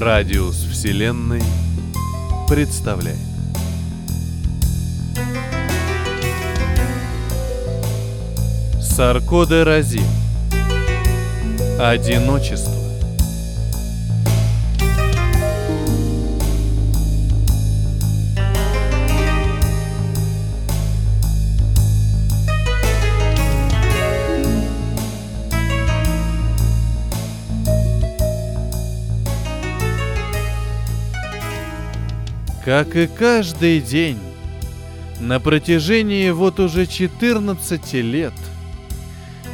Радиус Вселенной представляет. Саркода Разим. Одиночество. Как и каждый день, на протяжении вот уже 14 лет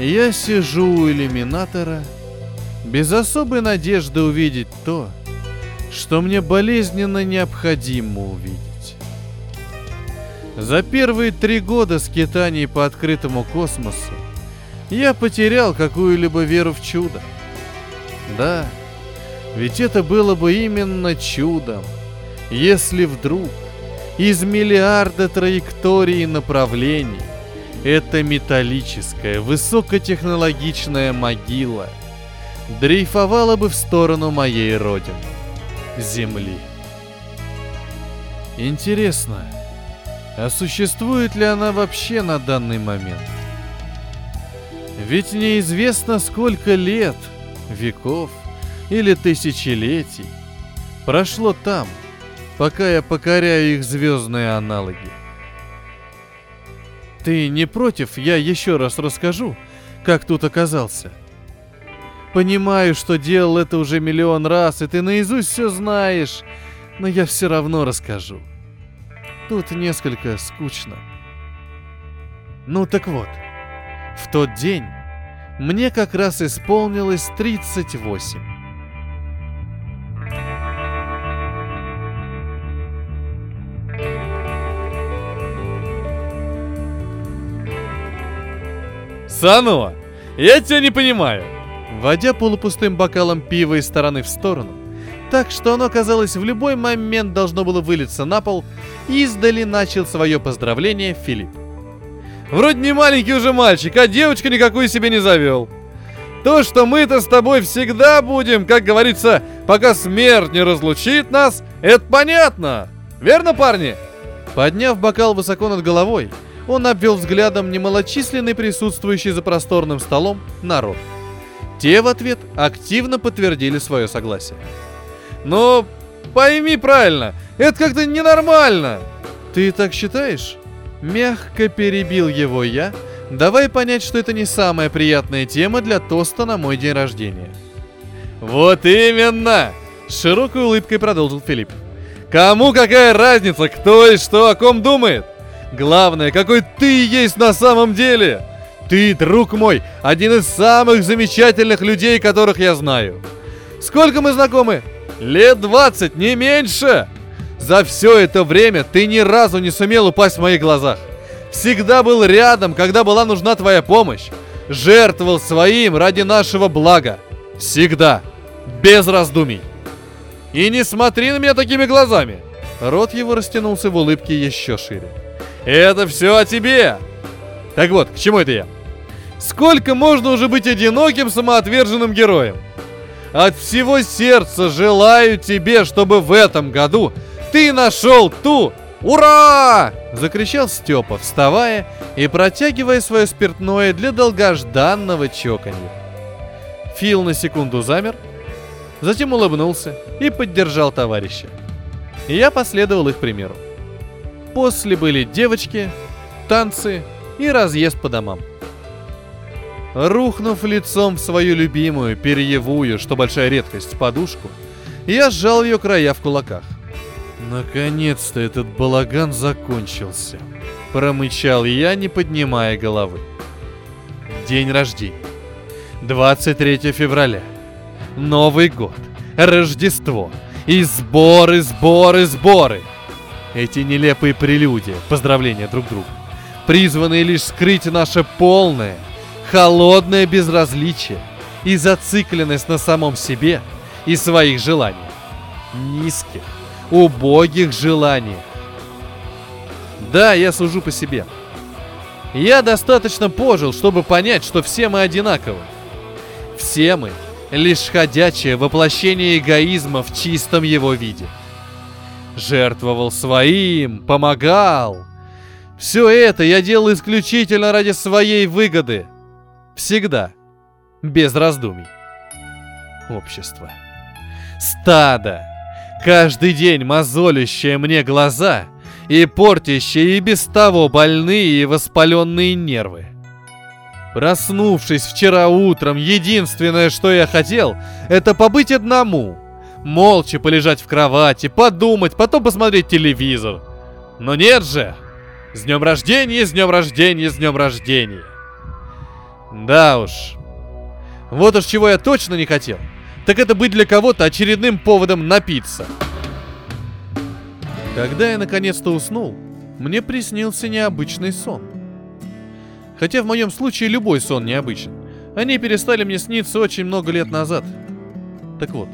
я сижу у иллюминатора без особой надежды увидеть то, что мне болезненно необходимо увидеть. За первые три года скитаний по открытому космосу я потерял какую-либо веру в чудо. Да, ведь это было бы именно чудом, если вдруг из миллиарда траекторий и направлений эта металлическая, высокотехнологичная могила дрейфовала бы в сторону моей родины, Земли. Интересно, а существует ли она вообще на данный момент? Ведь неизвестно, сколько лет, веков или тысячелетий прошло там – пока я покоряю их звездные аналоги. Ты не против, я еще раз расскажу, как тут оказался? Понимаю, что делал это уже миллион раз, и ты наизусть все знаешь, но я все равно расскажу. Тут несколько скучно. Ну так вот, в тот день мне как раз исполнилось 38. Санова, я тебя не понимаю. Водя полупустым бокалом пива из стороны в сторону, так что оно, казалось, в любой момент должно было вылиться на пол, издали начал свое поздравление Филипп. Вроде не маленький уже мальчик, а девочка никакую себе не завел. То, что мы-то с тобой всегда будем, как говорится, пока смерть не разлучит нас, это понятно. Верно, парни? Подняв бокал высоко над головой, он обвел взглядом немалочисленный присутствующий за просторным столом народ. Те в ответ активно подтвердили свое согласие. Но пойми правильно, это как-то ненормально. Ты так считаешь? Мягко перебил его я, давай понять, что это не самая приятная тема для тоста на мой день рождения. Вот именно! С широкой улыбкой продолжил Филипп. Кому какая разница, кто и что о ком думает? Главное, какой ты есть на самом деле. Ты, друг мой, один из самых замечательных людей, которых я знаю. Сколько мы знакомы? Лет 20, не меньше. За все это время ты ни разу не сумел упасть в моих глазах. Всегда был рядом, когда была нужна твоя помощь. Жертвовал своим ради нашего блага. Всегда. Без раздумий. И не смотри на меня такими глазами. Рот его растянулся в улыбке еще шире. Это все о тебе. Так вот, к чему это я? Сколько можно уже быть одиноким самоотверженным героем? От всего сердца желаю тебе, чтобы в этом году ты нашел ту... Ура! Закричал Степа, вставая и протягивая свое спиртное для долгожданного чоканья. Фил на секунду замер, затем улыбнулся и поддержал товарища. я последовал их примеру. После были девочки, танцы и разъезд по домам. Рухнув лицом в свою любимую, перьевую, что большая редкость, подушку, я сжал ее края в кулаках. Наконец-то этот балаган закончился. Промычал я, не поднимая головы. День рождения. 23 февраля. Новый год. Рождество. И сборы, сборы, сборы. Эти нелепые прелюдии, поздравления друг другу, призванные лишь скрыть наше полное, холодное безразличие и зацикленность на самом себе и своих желаниях. Низких, убогих желаниях. Да, я сужу по себе. Я достаточно пожил, чтобы понять, что все мы одинаковы. Все мы — лишь ходячее воплощение эгоизма в чистом его виде. Жертвовал своим, помогал. Все это я делал исключительно ради своей выгоды. Всегда. Без раздумий. Общество. Стадо. Каждый день мозолящее мне глаза и портящее и без того больные и воспаленные нервы. Проснувшись вчера утром, единственное, что я хотел, это побыть одному. Молча полежать в кровати, подумать, потом посмотреть телевизор. Но нет же! С днем рождения, с днем рождения, с днем рождения. Да уж. Вот уж чего я точно не хотел. Так это быть для кого-то очередным поводом напиться. Когда я наконец-то уснул, мне приснился необычный сон. Хотя в моем случае любой сон необычен. Они перестали мне сниться очень много лет назад. Так вот,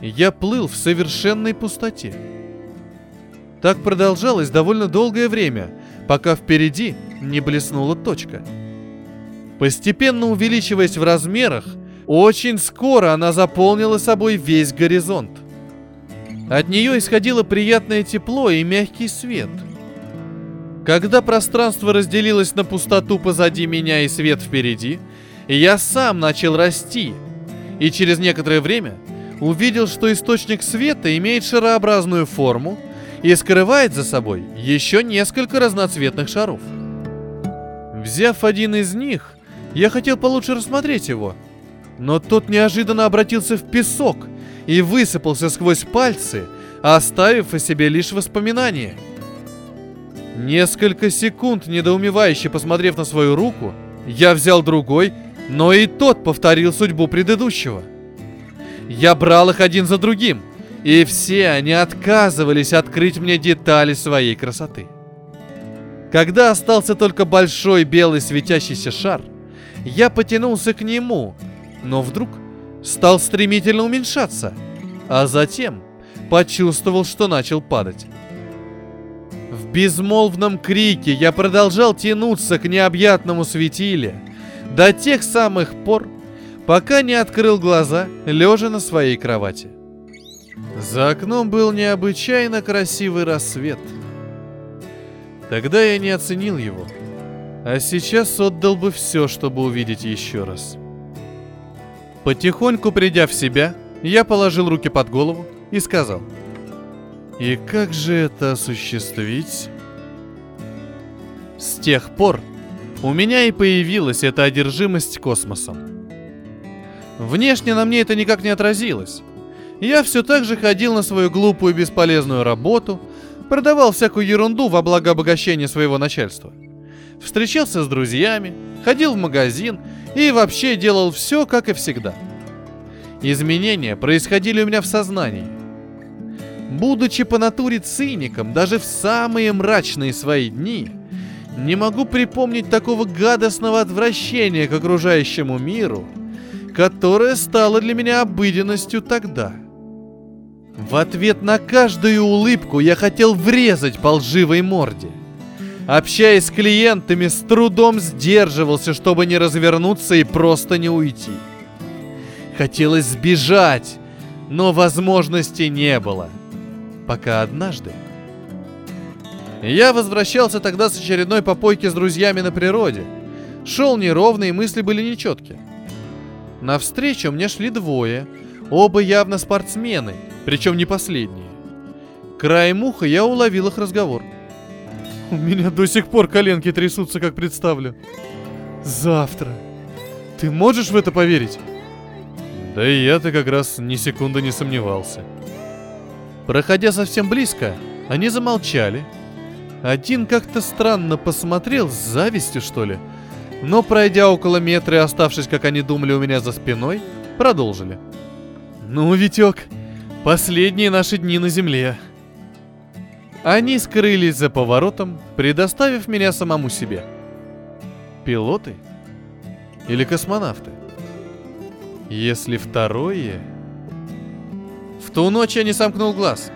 я плыл в совершенной пустоте. Так продолжалось довольно долгое время, пока впереди не блеснула точка. Постепенно увеличиваясь в размерах, очень скоро она заполнила собой весь горизонт. От нее исходило приятное тепло и мягкий свет – когда пространство разделилось на пустоту позади меня и свет впереди, я сам начал расти, и через некоторое время увидел, что источник света имеет шарообразную форму и скрывает за собой еще несколько разноцветных шаров. Взяв один из них, я хотел получше рассмотреть его, но тот неожиданно обратился в песок и высыпался сквозь пальцы, оставив о себе лишь воспоминания – Несколько секунд, недоумевающе посмотрев на свою руку, я взял другой, но и тот повторил судьбу предыдущего. Я брал их один за другим, и все они отказывались открыть мне детали своей красоты. Когда остался только большой белый светящийся шар, я потянулся к нему, но вдруг стал стремительно уменьшаться, а затем почувствовал, что начал падать. В безмолвном крике я продолжал тянуться к необъятному светиле до тех самых пор, пока не открыл глаза, лежа на своей кровати. За окном был необычайно красивый рассвет. Тогда я не оценил его, а сейчас отдал бы все, чтобы увидеть еще раз. Потихоньку придя в себя, я положил руки под голову и сказал – и как же это осуществить? С тех пор у меня и появилась эта одержимость космосом. Внешне на мне это никак не отразилось. Я все так же ходил на свою глупую бесполезную работу, продавал всякую ерунду во благо обогащения своего начальства. Встречался с друзьями, ходил в магазин и вообще делал все, как и всегда. Изменения происходили у меня в сознании – Будучи по натуре циником, даже в самые мрачные свои дни, не могу припомнить такого гадостного отвращения к окружающему миру, которое стало для меня обыденностью тогда. В ответ на каждую улыбку я хотел врезать по лживой морде. Общаясь с клиентами, с трудом сдерживался, чтобы не развернуться и просто не уйти. Хотелось сбежать, но возможности не было – пока однажды... Я возвращался тогда с очередной попойки с друзьями на природе. Шел неровно, и мысли были нечеткие. Навстречу мне шли двое, оба явно спортсмены, причем не последние. Краем уха я уловил их разговор. У меня до сих пор коленки трясутся, как представлю. Завтра. Ты можешь в это поверить? Да и я-то как раз ни секунды не сомневался. Проходя совсем близко, они замолчали. Один как-то странно посмотрел, с завистью что ли. Но пройдя около метра и оставшись, как они думали, у меня за спиной, продолжили. «Ну, Витек, последние наши дни на земле». Они скрылись за поворотом, предоставив меня самому себе. Пилоты? Или космонавты? Если второе ту ночь я не сомкнул глаз.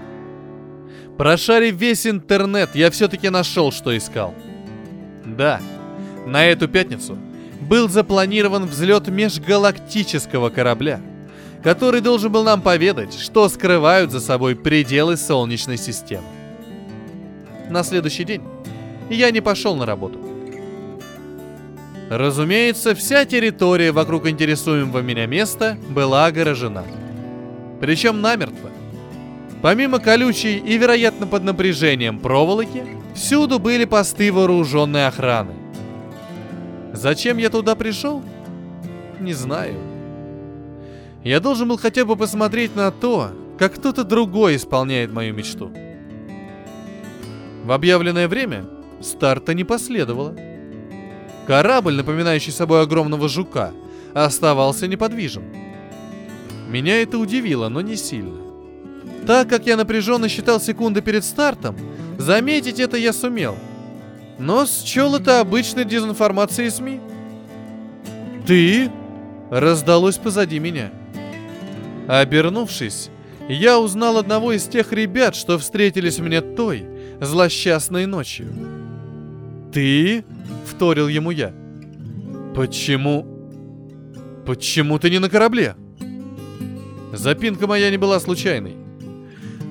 Прошарив весь интернет, я все-таки нашел, что искал. Да, на эту пятницу был запланирован взлет межгалактического корабля, который должен был нам поведать, что скрывают за собой пределы Солнечной системы. На следующий день я не пошел на работу. Разумеется, вся территория вокруг интересуемого меня места была огорожена. Причем намертво. Помимо колючей и, вероятно, под напряжением проволоки, всюду были посты вооруженной охраны. Зачем я туда пришел? Не знаю. Я должен был хотя бы посмотреть на то, как кто-то другой исполняет мою мечту. В объявленное время старта не последовало. Корабль, напоминающий собой огромного жука, оставался неподвижен. Меня это удивило, но не сильно. Так как я напряженно считал секунды перед стартом, заметить это я сумел. Но счел это обычной дезинформацией СМИ. «Ты?» — раздалось позади меня. Обернувшись, я узнал одного из тех ребят, что встретились мне той, злосчастной ночью. «Ты?» — вторил ему я. «Почему? Почему ты не на корабле?» Запинка моя не была случайной.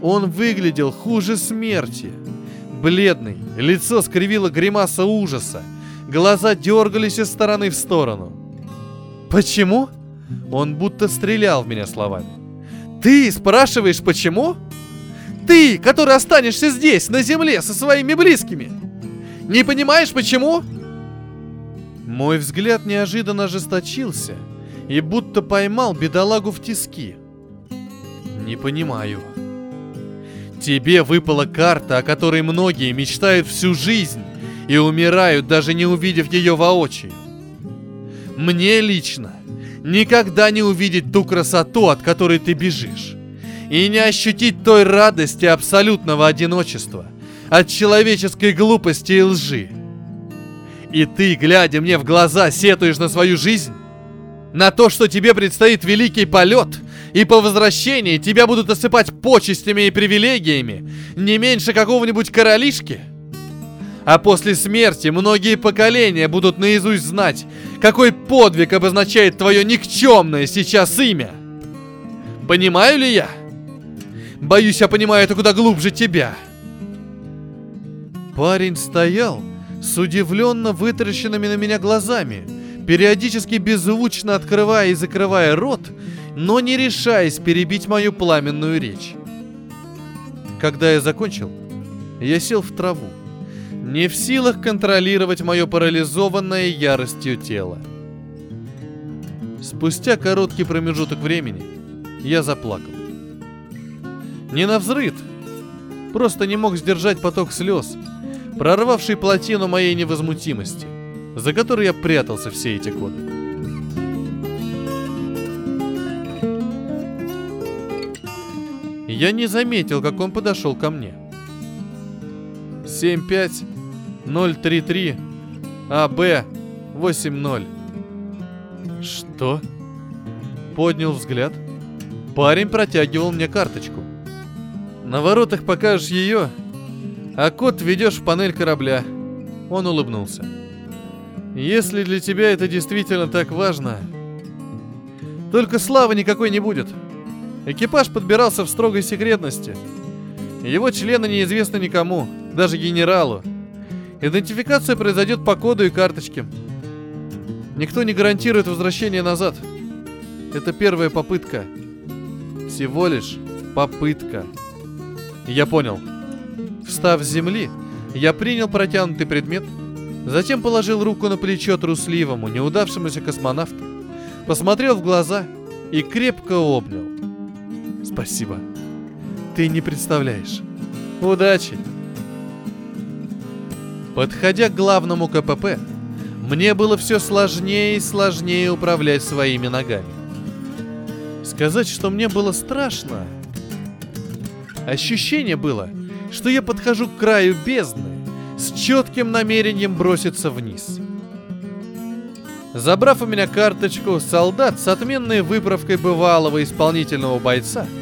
Он выглядел хуже смерти. Бледный, лицо скривило гримаса ужаса, глаза дергались из стороны в сторону. «Почему?» Он будто стрелял в меня словами. «Ты спрашиваешь, почему?» Ты, который останешься здесь, на земле, со своими близкими. Не понимаешь, почему?» Мой взгляд неожиданно ожесточился и будто поймал бедолагу в тиски. «Не понимаю», Тебе выпала карта, о которой многие мечтают всю жизнь и умирают, даже не увидев ее воочию. Мне лично никогда не увидеть ту красоту, от которой ты бежишь, и не ощутить той радости абсолютного одиночества, от человеческой глупости и лжи. И ты, глядя мне в глаза, сетуешь на свою жизнь? На то, что тебе предстоит великий полет – и по возвращении тебя будут осыпать почестями и привилегиями, не меньше какого-нибудь королишки. А после смерти многие поколения будут наизусть знать, какой подвиг обозначает твое никчемное сейчас имя. Понимаю ли я? Боюсь, я понимаю это куда глубже тебя. Парень стоял с удивленно вытаращенными на меня глазами, периодически беззвучно открывая и закрывая рот, но не решаясь перебить мою пламенную речь. Когда я закончил, я сел в траву, не в силах контролировать мое парализованное яростью тело. Спустя короткий промежуток времени я заплакал. Не на взрыв, просто не мог сдержать поток слез, прорвавший плотину моей невозмутимости, за которой я прятался все эти годы. Я не заметил, как он подошел ко мне. 75033 АБ 80. Что? Поднял взгляд. Парень протягивал мне карточку. На воротах покажешь ее, а код введешь в панель корабля. Он улыбнулся. Если для тебя это действительно так важно, только славы никакой не будет. Экипаж подбирался в строгой секретности. Его члены неизвестны никому, даже генералу. Идентификация произойдет по коду и карточке. Никто не гарантирует возвращение назад. Это первая попытка. Всего лишь попытка. Я понял. Встав с земли, я принял протянутый предмет, затем положил руку на плечо трусливому, неудавшемуся космонавту, посмотрел в глаза и крепко обнял. Спасибо. Ты не представляешь. Удачи! Подходя к главному КПП, мне было все сложнее и сложнее управлять своими ногами. Сказать, что мне было страшно... Ощущение было, что я подхожу к краю бездны с четким намерением броситься вниз. Забрав у меня карточку, солдат с отменной выправкой бывалого исполнительного бойца –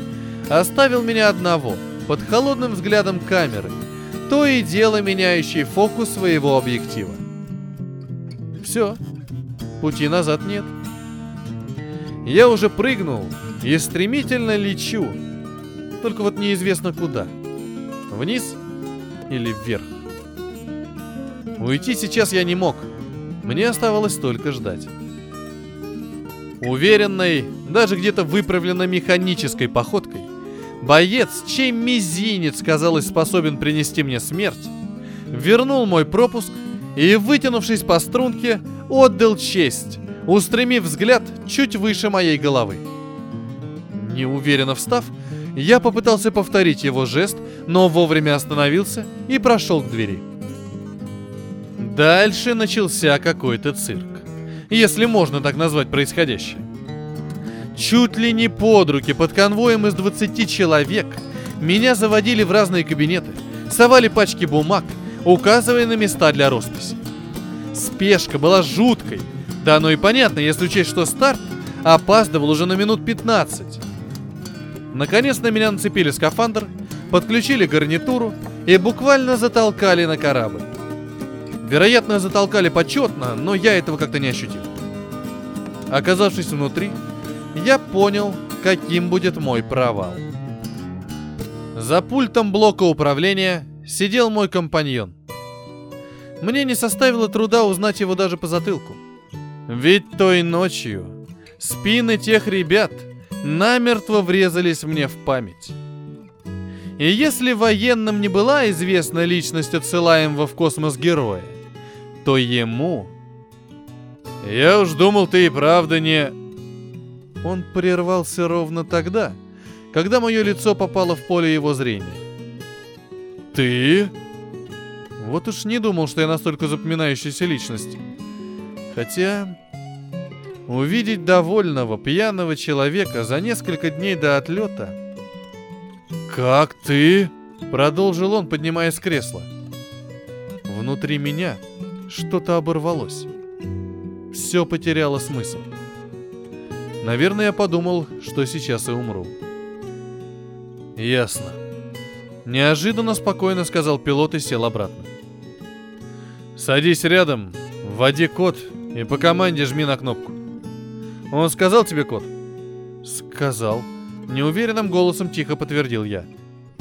оставил меня одного, под холодным взглядом камеры, то и дело меняющий фокус своего объектива. Все. пути назад нет. Я уже прыгнул и стремительно лечу. Только вот неизвестно куда. Вниз или вверх. Уйти сейчас я не мог. Мне оставалось только ждать. Уверенной, даже где-то выправленной механической походкой, боец, чей мизинец, казалось, способен принести мне смерть, вернул мой пропуск и, вытянувшись по струнке, отдал честь, устремив взгляд чуть выше моей головы. Неуверенно встав, я попытался повторить его жест, но вовремя остановился и прошел к двери. Дальше начался какой-то цирк, если можно так назвать происходящее. Чуть ли не под руки под конвоем из 20 человек меня заводили в разные кабинеты, совали пачки бумаг, указывая на места для росписи. Спешка была жуткой, да оно и понятно, если учесть, что старт опаздывал уже на минут 15. Наконец на меня нацепили скафандр, подключили гарнитуру и буквально затолкали на корабль. Вероятно, затолкали почетно, но я этого как-то не ощутил. Оказавшись внутри, я понял, каким будет мой провал. За пультом блока управления сидел мой компаньон. Мне не составило труда узнать его даже по затылку. Ведь той ночью спины тех ребят намертво врезались мне в память. И если военным не была известна личность отсылаемого в космос героя, то ему... Я уж думал, ты и правда не... Он прервался ровно тогда, когда мое лицо попало в поле его зрения. Ты? Вот уж не думал, что я настолько запоминающаяся личность. Хотя... Увидеть довольного, пьяного человека за несколько дней до отлета... «Как ты?» — продолжил он, поднимаясь с кресла. Внутри меня что-то оборвалось. Все потеряло смысл. Наверное, я подумал, что сейчас и умру. Ясно. Неожиданно спокойно сказал пилот и сел обратно. Садись рядом, вводи код и по команде жми на кнопку. Он сказал тебе код? Сказал. Неуверенным голосом тихо подтвердил я.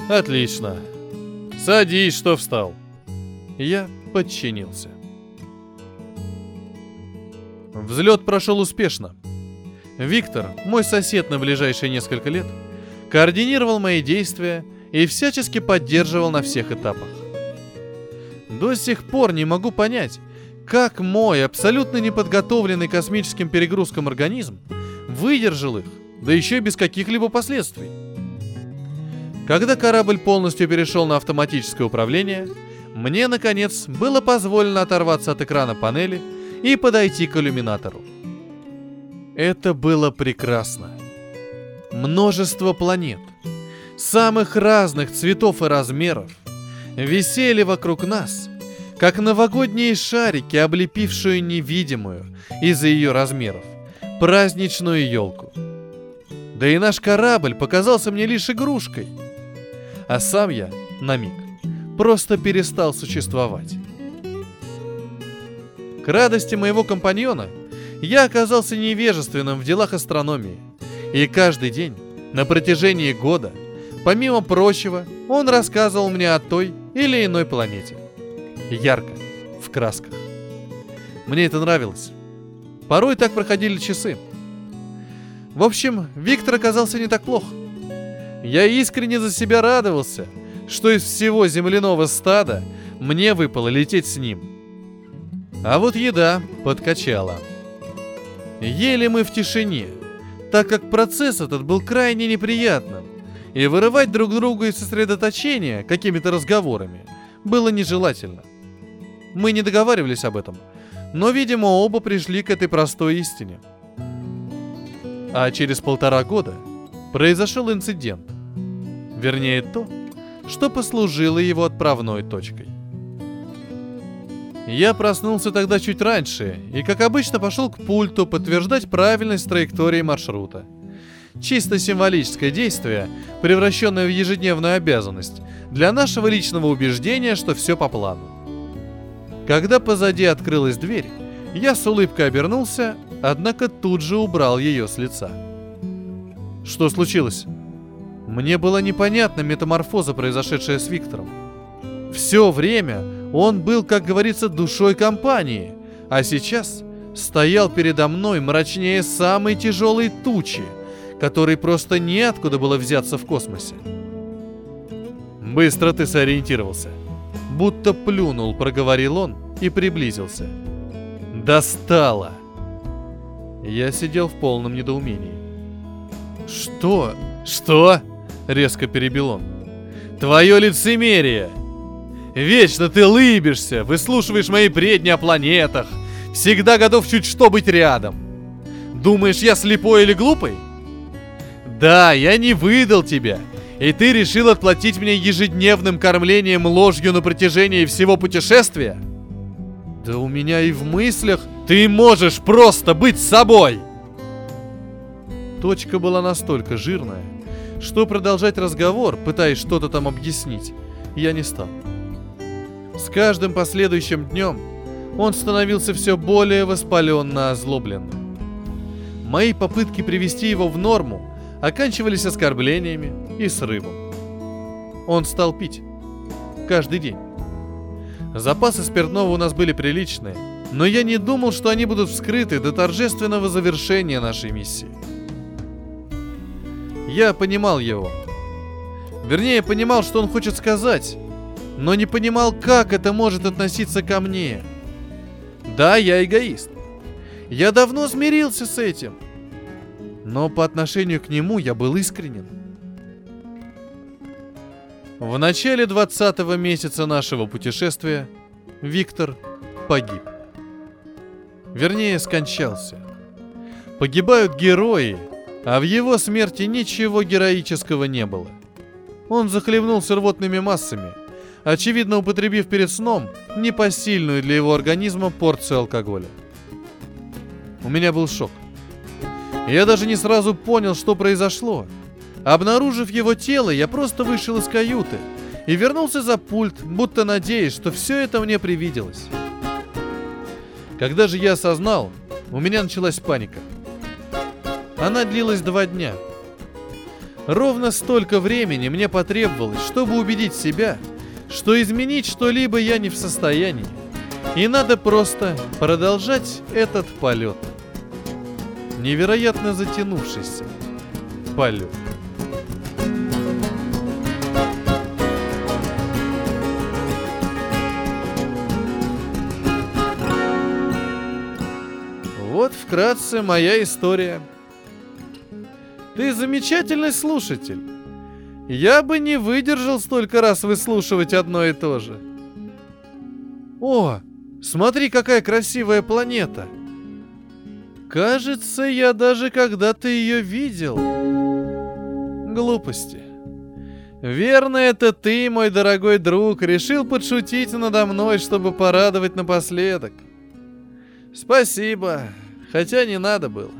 Отлично. Садись, что встал. Я подчинился. Взлет прошел успешно. Виктор, мой сосед на ближайшие несколько лет, координировал мои действия и всячески поддерживал на всех этапах. До сих пор не могу понять, как мой абсолютно неподготовленный космическим перегрузкам организм выдержал их, да еще и без каких-либо последствий. Когда корабль полностью перешел на автоматическое управление, мне, наконец, было позволено оторваться от экрана панели и подойти к иллюминатору. Это было прекрасно. Множество планет, самых разных цветов и размеров, висели вокруг нас, как новогодние шарики, облепившие невидимую из-за ее размеров праздничную елку. Да и наш корабль показался мне лишь игрушкой. А сам я, на миг, просто перестал существовать. К радости моего компаньона я оказался невежественным в делах астрономии. И каждый день, на протяжении года, помимо прочего, он рассказывал мне о той или иной планете. Ярко, в красках. Мне это нравилось. Порой так проходили часы. В общем, Виктор оказался не так плох. Я искренне за себя радовался, что из всего земляного стада мне выпало лететь с ним. А вот еда подкачала. Ели мы в тишине, так как процесс этот был крайне неприятным, и вырывать друг друга из сосредоточения какими-то разговорами было нежелательно. Мы не договаривались об этом, но, видимо, оба пришли к этой простой истине. А через полтора года произошел инцидент. Вернее, то, что послужило его отправной точкой. Я проснулся тогда чуть раньше и, как обычно, пошел к пульту подтверждать правильность траектории маршрута. Чисто символическое действие, превращенное в ежедневную обязанность, для нашего личного убеждения, что все по плану. Когда позади открылась дверь, Я с улыбкой обернулся, однако тут же убрал ее с лица. Что случилось? Мне была непонятна метаморфоза, произошедшая с Виктором. Все время он был, как говорится, душой компании, а сейчас стоял передо мной мрачнее самой тяжелой тучи, которой просто неоткуда было взяться в космосе. Быстро ты сориентировался. Будто плюнул, проговорил он и приблизился. Достало! Я сидел в полном недоумении. Что? Что? Резко перебил он. Твое лицемерие! Вечно ты лыбишься, выслушиваешь мои бредни о планетах, всегда готов чуть что быть рядом. Думаешь, я слепой или глупый? Да, я не выдал тебя, и ты решил отплатить мне ежедневным кормлением ложью на протяжении всего путешествия? Да у меня и в мыслях ты можешь просто быть собой! Точка была настолько жирная, что продолжать разговор, пытаясь что-то там объяснить, я не стал. С каждым последующим днем он становился все более воспаленно озлобленным. Мои попытки привести его в норму оканчивались оскорблениями и срывом. Он стал пить. Каждый день. Запасы спиртного у нас были приличные, но я не думал, что они будут вскрыты до торжественного завершения нашей миссии. Я понимал его. Вернее, понимал, что он хочет сказать, но не понимал, как это может относиться ко мне. Да, я эгоист. Я давно смирился с этим. Но по отношению к нему я был искренен. В начале 20 месяца нашего путешествия Виктор погиб. Вернее, скончался. Погибают герои, а в его смерти ничего героического не было. Он захлебнулся рвотными массами, очевидно употребив перед сном непосильную для его организма порцию алкоголя. У меня был шок. Я даже не сразу понял, что произошло. Обнаружив его тело, я просто вышел из каюты и вернулся за пульт, будто надеясь, что все это мне привиделось. Когда же я осознал, у меня началась паника – она длилась два дня. Ровно столько времени мне потребовалось, чтобы убедить себя, что изменить что-либо я не в состоянии. И надо просто продолжать этот полет. Невероятно затянувшийся полет. Вот вкратце моя история – ты замечательный слушатель. Я бы не выдержал столько раз выслушивать одно и то же. О, смотри, какая красивая планета. Кажется, я даже когда-то ее видел. Глупости. Верно, это ты, мой дорогой друг, решил подшутить надо мной, чтобы порадовать напоследок. Спасибо, хотя не надо было.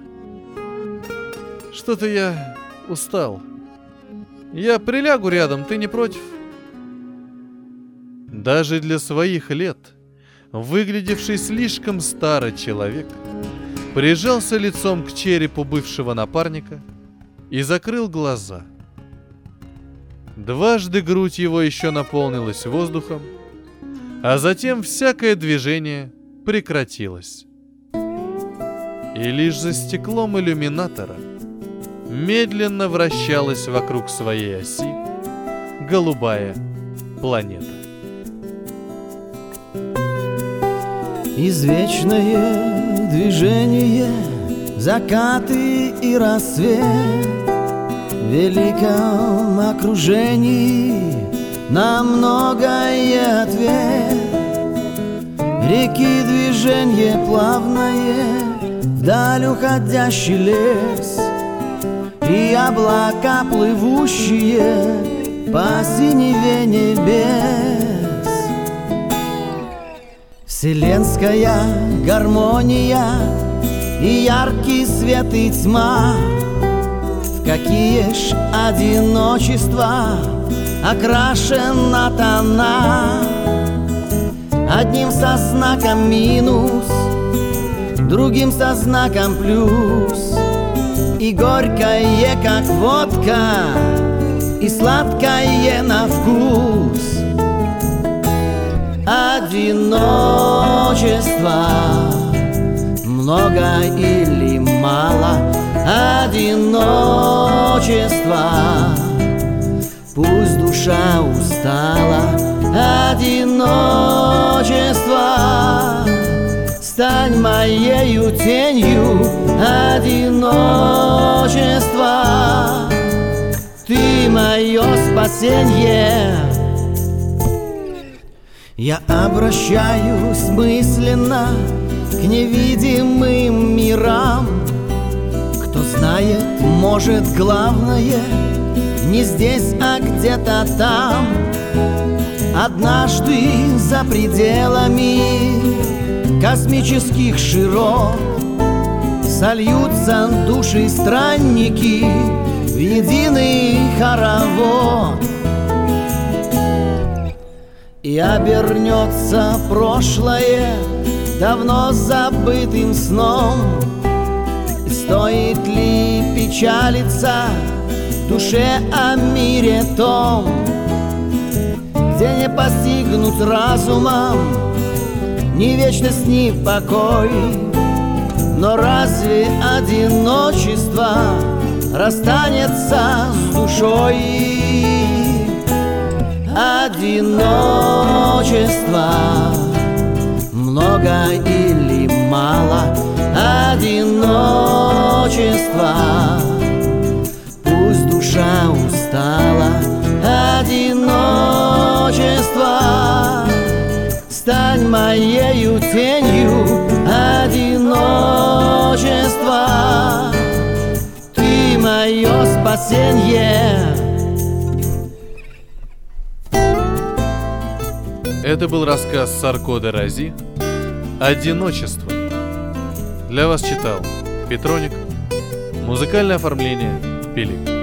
Что-то я устал. Я прилягу рядом, ты не против? Даже для своих лет, выглядевший слишком старый человек, прижался лицом к черепу бывшего напарника и закрыл глаза. Дважды грудь его еще наполнилась воздухом, а затем всякое движение прекратилось. И лишь за стеклом иллюминатора – медленно вращалась вокруг своей оси голубая планета. Извечное движение, закаты и рассвет. В великом окружении на многое ответ. Реки движение плавное, вдаль уходящий лес — и облака, плывущие по синеве небес. Вселенская гармония и яркий свет и тьма. В какие ж одиночества окрашена тона. Одним со знаком минус другим со знаком плюс И горькое, как водка, и сладкое на вкус. Одиночество много или мало? Одиночества Пусть душа устала. Одиночества Стань моею тенью одиночества Ты мое спасение Я обращаюсь мысленно к невидимым мирам. Кто знает, может, главное не здесь, а где-то там. Однажды за пределами космических широт Сольются души странники в единый хоровод. И обернется прошлое давно забытым сном. Стоит ли печалиться душе о мире том? Где не постигнут разумом ни вечность, ни покой Но разве одиночество расстанется с душой? Одиночество много или мало? Одиночества Пусть душа устала. Одиночества Стань моею тенью мое спасение Это был рассказ Сарко де Рази «Одиночество». Для вас читал Петроник. Музыкальное оформление Пилик.